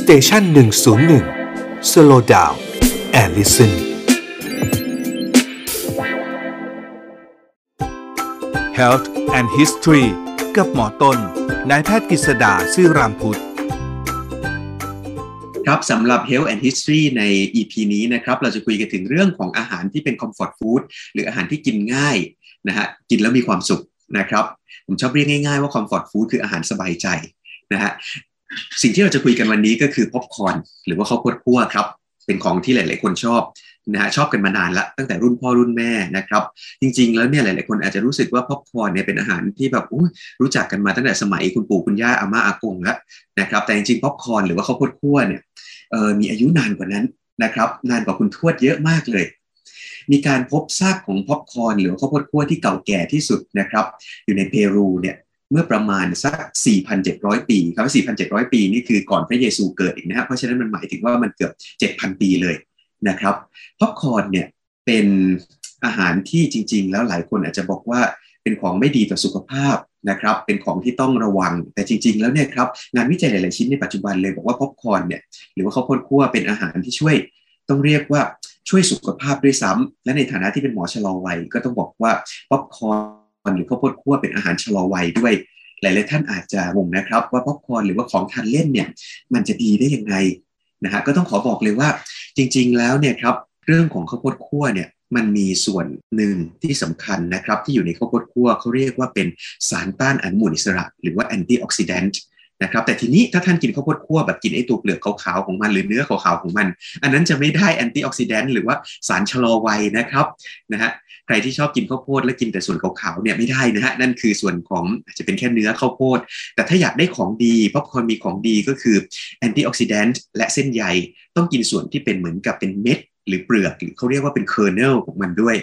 Station หนึ่งศูนย์หนึ่ง Slow Down and Listen Health and History กับหมอต้นนายแพทย์กฤษดาซื่อรามพุทธครับสำหรับ Health and History ใน EP นี้นะครับเราจะคุยกันถึงเรื่องของอาหารที่เป็น Comfort Food หรืออาหารที่กินง่ายนะฮะกินแล้วมีความสุขนะครับ ผมชอบเรียกง่ายๆว่า Comfort Food คืออาหารสบายใจนะฮะ สิ่งที่เราจะคุยกันวันนี้ก็คือป๊อปคอร์นหรือว่าข้าวโพดคั่วครับ เป็นของที่หลาย ๆ คนชอบนะฮะชอบกันมานานละตั้งแต่รุ่นพ่อรุ่นแม่นะครับ จริง ๆ แล้วเนี่ยหลาย ๆ คนอาจจะรู้สึกว่าป๊อปคอร์นเนี่ยเป็นอาหารที่แบบรู้จักกันมาตั้งแต่สมัยคุณปู่คุณย่าอาม่าอากงแล้วนะครับ แต่จริง ๆ ป๊อปคอร์นหรือว่าข้าวโพดคั่วเนี่ยมีอายุนานกว่านั้นนะครับ นานกว่าคุณทวดเยอะมากเลย มีการพบซากของป๊อปคอร์นหรือข้าวโพดคั่วที่เก่าแก่ที่สุดนะครับ อยู่ในเปรูเนี่ย เมื่อประมาณสัก 4,700 ปีครับ4,700 ปีนี่คือก่อนพระเยซูเกิดอีกนะครับเพราะฉะนั้นมันหมายถึงว่ามันเกือบ 7,000 ปีเลยนะครับป๊อปคอร์นเนี่ยเป็นอาหารที่จริง ๆ แล้วหลายคนอาจจะบอกว่าเป็นของไม่ดีต่อสุขภาพนะครับเป็นของที่ต้องระวังแต่จริง ๆ แล้วเนี่ยครับงานวิจัยหลาย ๆ ชิ้นในปัจจุบันเลยบอกว่าป๊อปคอร์นเนี่ยหรือว่าข้าวโพดคั่วเป็นอาหารที่ช่วยต้องเรียกว่าช่วยสุขภาพด้วยซ้ำและในฐานะที่เป็นหมอชะลอวัยก็ต้องบอกว่าป๊อปคอร์น หรือข้าวโพดคั่วเป็นอาหารชะลอวัยด้วย หลายๆท่านอาจจะงงนะครับ ว่าป๊อปคอร์นหรือว่าของทานเล่นเนี่ยมันจะดีได้ยังไงนะฮะก็ต้องขอบอกเลยว่าจริง ๆ แล้วเนี่ยครับเรื่องของข้าวโพดคั่วเนี่ยมันมีส่วนหนึ่งที่สำคัญนะครับ ที่อยู่ในข้าวโพดคั่วเขาเรียกว่าเป็นสารต้านอนุมูลอิสระ หรือว่า antioxidant นะครับแต่ทีนี้ถ้าท่านกินข้าวโพดคั่วแบบกินไอ้ตัวเปลือกขาวๆของมันหรือเนื้อขาวๆของมัน อันนั้นจะไม่ได้ antioxidant หรือว่าสารชะลอวัยนะครับนะฮะใครที่ชอบกินข้าวโพดและกินแต่ส่วนขาวๆเนี่ยไม่ได้นะฮะนั่นคือส่วนของอาจจะเป็นแค่เนื้อข้าวโพด แต่ถ้าอยากได้ของดีป๊อปคอร์นมีของดีก็คือ antioxidant และเส้นใยต้องกินส่วนที่เป็นเหมือนกับเป็นเม็ด หรือเปลือกหรือเขาเรียกว่าเป็น kernel ของมันด้วย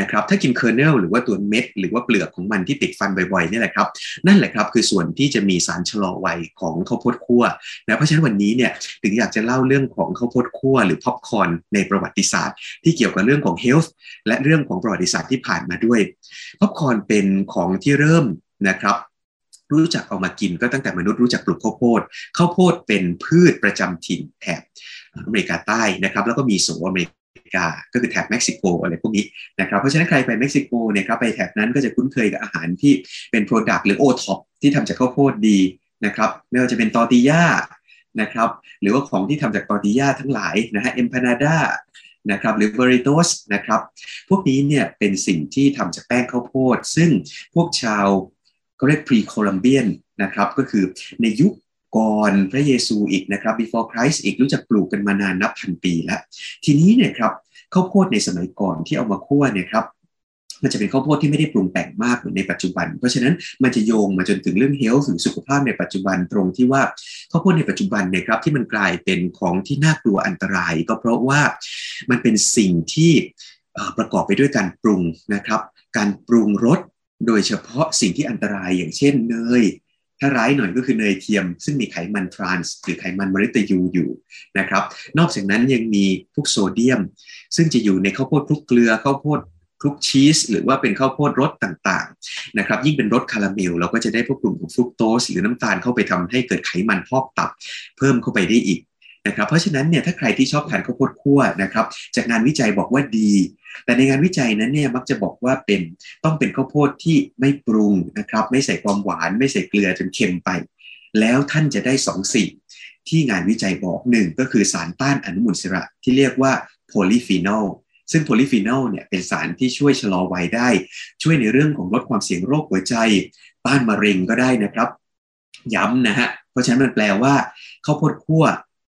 นะครับถ้ากิน kernel หรือว่าตัวเม็ด หรือว่าเปลือกของมันที่ติดฟันบ่อยๆนี่แหละครับนั่นแหละครับคือส่วนที่จะมีสารชะลอวัยของข้าวโพดคั่วนะเพราะฉะนั้นวันนี้เนี่ยถึงอยากจะเล่าเรื่องของข้าวโพดคั่วหรือป๊อปคอร์นในประวัติศาสตร์ ที่เกี่ยวกับเรื่องของ health และเรื่องของประวัติศาสตร์ที่ผ่านมาด้วยป๊อปคอร์นเป็นของที่เริ่มนะครับรู้จักเอามากินก็ตั้งแต่มนุษย์รู้จักปลูกข้าวโพด ข้าวโพดเป็นพืชประจำถิ่นแถบ อเมริกาใต้นะครับแล้วก็มีโซอเมริกาก็คือแถบเม็กซิโกอะไรพวกนี้นะครับเพราะฉะนั้นใครไปเม็กซิโกเนี่ยครับไปแถบนั้นก็จะคุ้นเคยกับอาหารที่เป็น product หรือโอท็อปที่ทำจากข้าวโพดดีนะครับไม่ว่าจะเป็นตอร์ติย่านะครับหรือว่าของที่ทำจากตอร์ติย่าทั้งหลายนะฮะเอ็มพานาดานะครับหรือเบริโตสนะครับพวกนี้เนี่ยเป็นสิ่งที่ทำจากแป้งข้าวโพด ซึ่งพวกชาวก็เรียกพรีโคลัมเบียนนะครับก็คือในยุค ก่อนพระเยซูอีกนะครับ before Christ อีกรู้จักปลูกกันมานานนับพันปีแล้ว ทีนี้เนี่ยครับข้าวโพดในสมัยก่อนที่เอามาคั่วเนี่ยครับมันจะเป็นข้าวโพดที่ไม่ได้ปรุงแต่งมากเหมือนในปัจจุบัน เพราะฉะนั้นมันจะโยงมาจนถึงเรื่องเฮลท์ถึงสุขภาพในปัจจุบันตรงที่ว่าข้าวโพดในปัจจุบันเนี่ยครับที่มันกลายเป็นของที่น่ากลัวอันตราย ก็เพราะว่ามันเป็นสิ่งที่ประกอบไปด้วยการปรุงนะครับ การปรุงรสโดยเฉพาะสิ่งที่อันตรายอย่างเช่นเนย ถ้าร้ายหน่อยก็คือเนยเทียม ซึ่งมีไขมันทรานส์หรือไขมันมริตยูอยู่นะครับ นอกจากนั้นยังมีพวกโซเดียม ซึ่งจะอยู่ในข้าวโพดคลุกเกลือข้าวโพดคลุกชีสหรือว่าเป็นข้าวโพดรสต่างๆนะครับยิ่งเป็นรสคาราเมลเราก็จะได้พวกกลุ่มของฟรุกโตสหรือน้ำตาลเข้าไปทำให้เกิดไขมันพอกตับ เพิ่มเข้าไปได้อีก นะครับเพราะฉะนั้นเนี่ยถ้าใครที่ชอบทานข้าวโพดคั่วนะครับ จากงานวิจัยบอกว่าดี แต่ในงานวิจัยนั้นเนี่ยมักจะบอกว่าเป็นต้องเป็นข้าวโพดที่ไม่ปรุงนะครับ ไม่ใส่ความหวานไม่ใส่เกลือจนเค็มไป แล้วท่านจะได้สองสิ่งที่งานวิจัยบอกหนึ่งก็คือสารต้านอนุมูลอิสระที่เรียกว่าโพลีฟีนอลซึ่งโพลีฟีนอลเนี่ยเป็นสารที่ช่วยชะลอวัยได้ ช่วยในเรื่องของลดความเสี่ยงโรคหัวใจ ต้านมะเร็งก็ได้นะครับ ย้ำนะฮะ เพราะฉะนั้นมันแปลว่าข้าวโพดคั่ว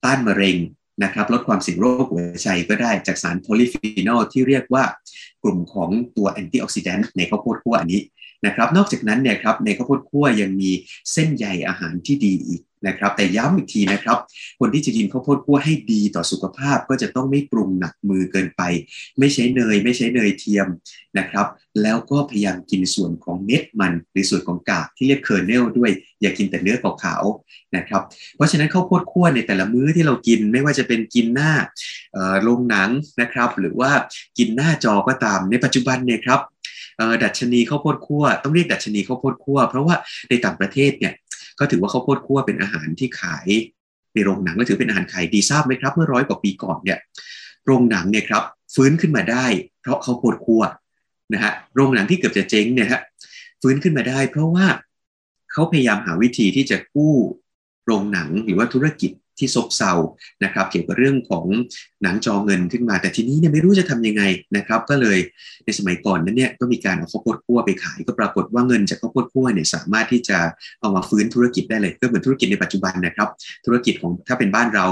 ต้านมะเร็งนะครับลดความเสี่ยงโรคหัวใจก็ได้จากสารโพลีฟีนอลที่เรียกว่ากลุ่มของตัว antioxidant ในข้าวโพดคั่วอันนี้นะครับนอกจากนั้นเนี่ยครับในข้าวโพดคั่วยังมีเส้นใยอาหารที่ดีอีก นะครับแต่ย้ำอีกทีนะครับ คนที่จะกินข้าวโพดคั่วให้ดีต่อสุขภาพก็จะต้องไม่ปรุงหนักมือเกินไป ไม่ใช้เนย ไม่ใช้เนยเทียมนะครับ แล้วก็พยายามกินส่วนของเม็ดมันหรือส่วนของกากที่เรียก kernel ด้วยอย่ากินแต่เนื้อขาวๆนะครับ เพราะฉะนั้นข้าวโพดคั่วในแต่ละมื้อที่เรากินไม่ว่าจะเป็นกินหน้าโรงหนังนะครับ หรือว่ากินหน้าจอก็ตามในปัจจุบันเนี่ยครับดัชนีข้าวโพดคั่วต้องเรียกดัชนีข้าวโพดคั่วเพราะว่าในต่างประเทศเนี่ย ก็ถือว่าข้าวโพดคั่วเป็นอาหารที่ขายในโรงหนังและถือเป็นอาหารขายดีทราบไหมครับ เมื่อร้อยกว่าปีก่อนเนี่ยโรงหนังเนี่ยครับฟื้นขึ้นมาได้ เพราะข้าวโพดคั่วนะฮะโรงหนังที่เกือบจะเจ๊งเนี่ยฮะฟื้นขึ้นมาได้ เพราะว่าเขาพยายามหาวิธีที่จะกู้โรงหนังหรือว่าธุรกิจ ที่ซบเซานะครับ เกี่ยวกับเรื่องของหนังจอเงินขึ้นมา แต่ทีนี้เนี่ยไม่รู้จะทำยังไงนะครับ ก็เลยในสมัยก่อนนั้นเนี่ยก็มีการเอาข้าวโพดคั่วไปขาย ก็ปรากฏว่าเงินจากข้าวโพดคั่วเนี่ยสามารถที่จะเอามาฟื้นธุรกิจได้เลยก็เหมือนธุรกิจในปัจจุบันนะครับ ธุรกิจของถ้าเป็นบ้านเรา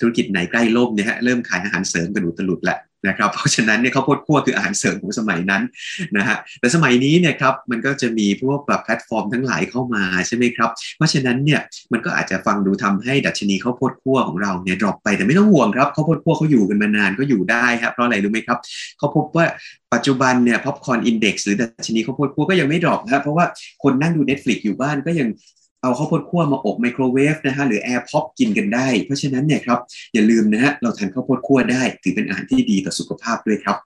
ธุรกิจไหนใกล้ล่มเนี่ยฮะเริ่มขายอาหารเสริมกันอุตลุดละ นะครับเพราะฉะนั้นเนี่ยข้าวโพดคั่วคืออาหารเสริมของสมัยนั้นนะฮะแต่สมัยนี้เนี่ยครับมันก็จะมีพวกแบบแพลตฟอร์มทั้งหลายเข้ามาใช่ไหมครับเพราะฉะนั้นเนี่ยมันก็อาจจะฟังดูทำให้ดัชนีข้าวโพดคั่วของเราเนี่ย drop ไปแต่ไม่ต้องห่วงครับข้าวโพดคั่วเขาอยู่กันมานานก็อยู่ได้ครับเพราะอะไรรู้ไหมครับเขาพบว่าปัจจุบันเนี่ย popcorn index หรือดัชนีข้าวโพดคั่วก็ยังไม่ drop ครับเพราะว่าคนนั่งดู Netflix อยู่บ้านก็ยัง เอาข้าวโพดคั่วมาอบไมโครเวฟนะฮะหรือ air pop กินกันได้ เพราะฉะนั้นเนี่ยครับอย่าลืมนะฮะเราทานข้าวโพดคั่วได้ ถือเป็นอาหารที่ดีต่อสุขภาพด้วยครับ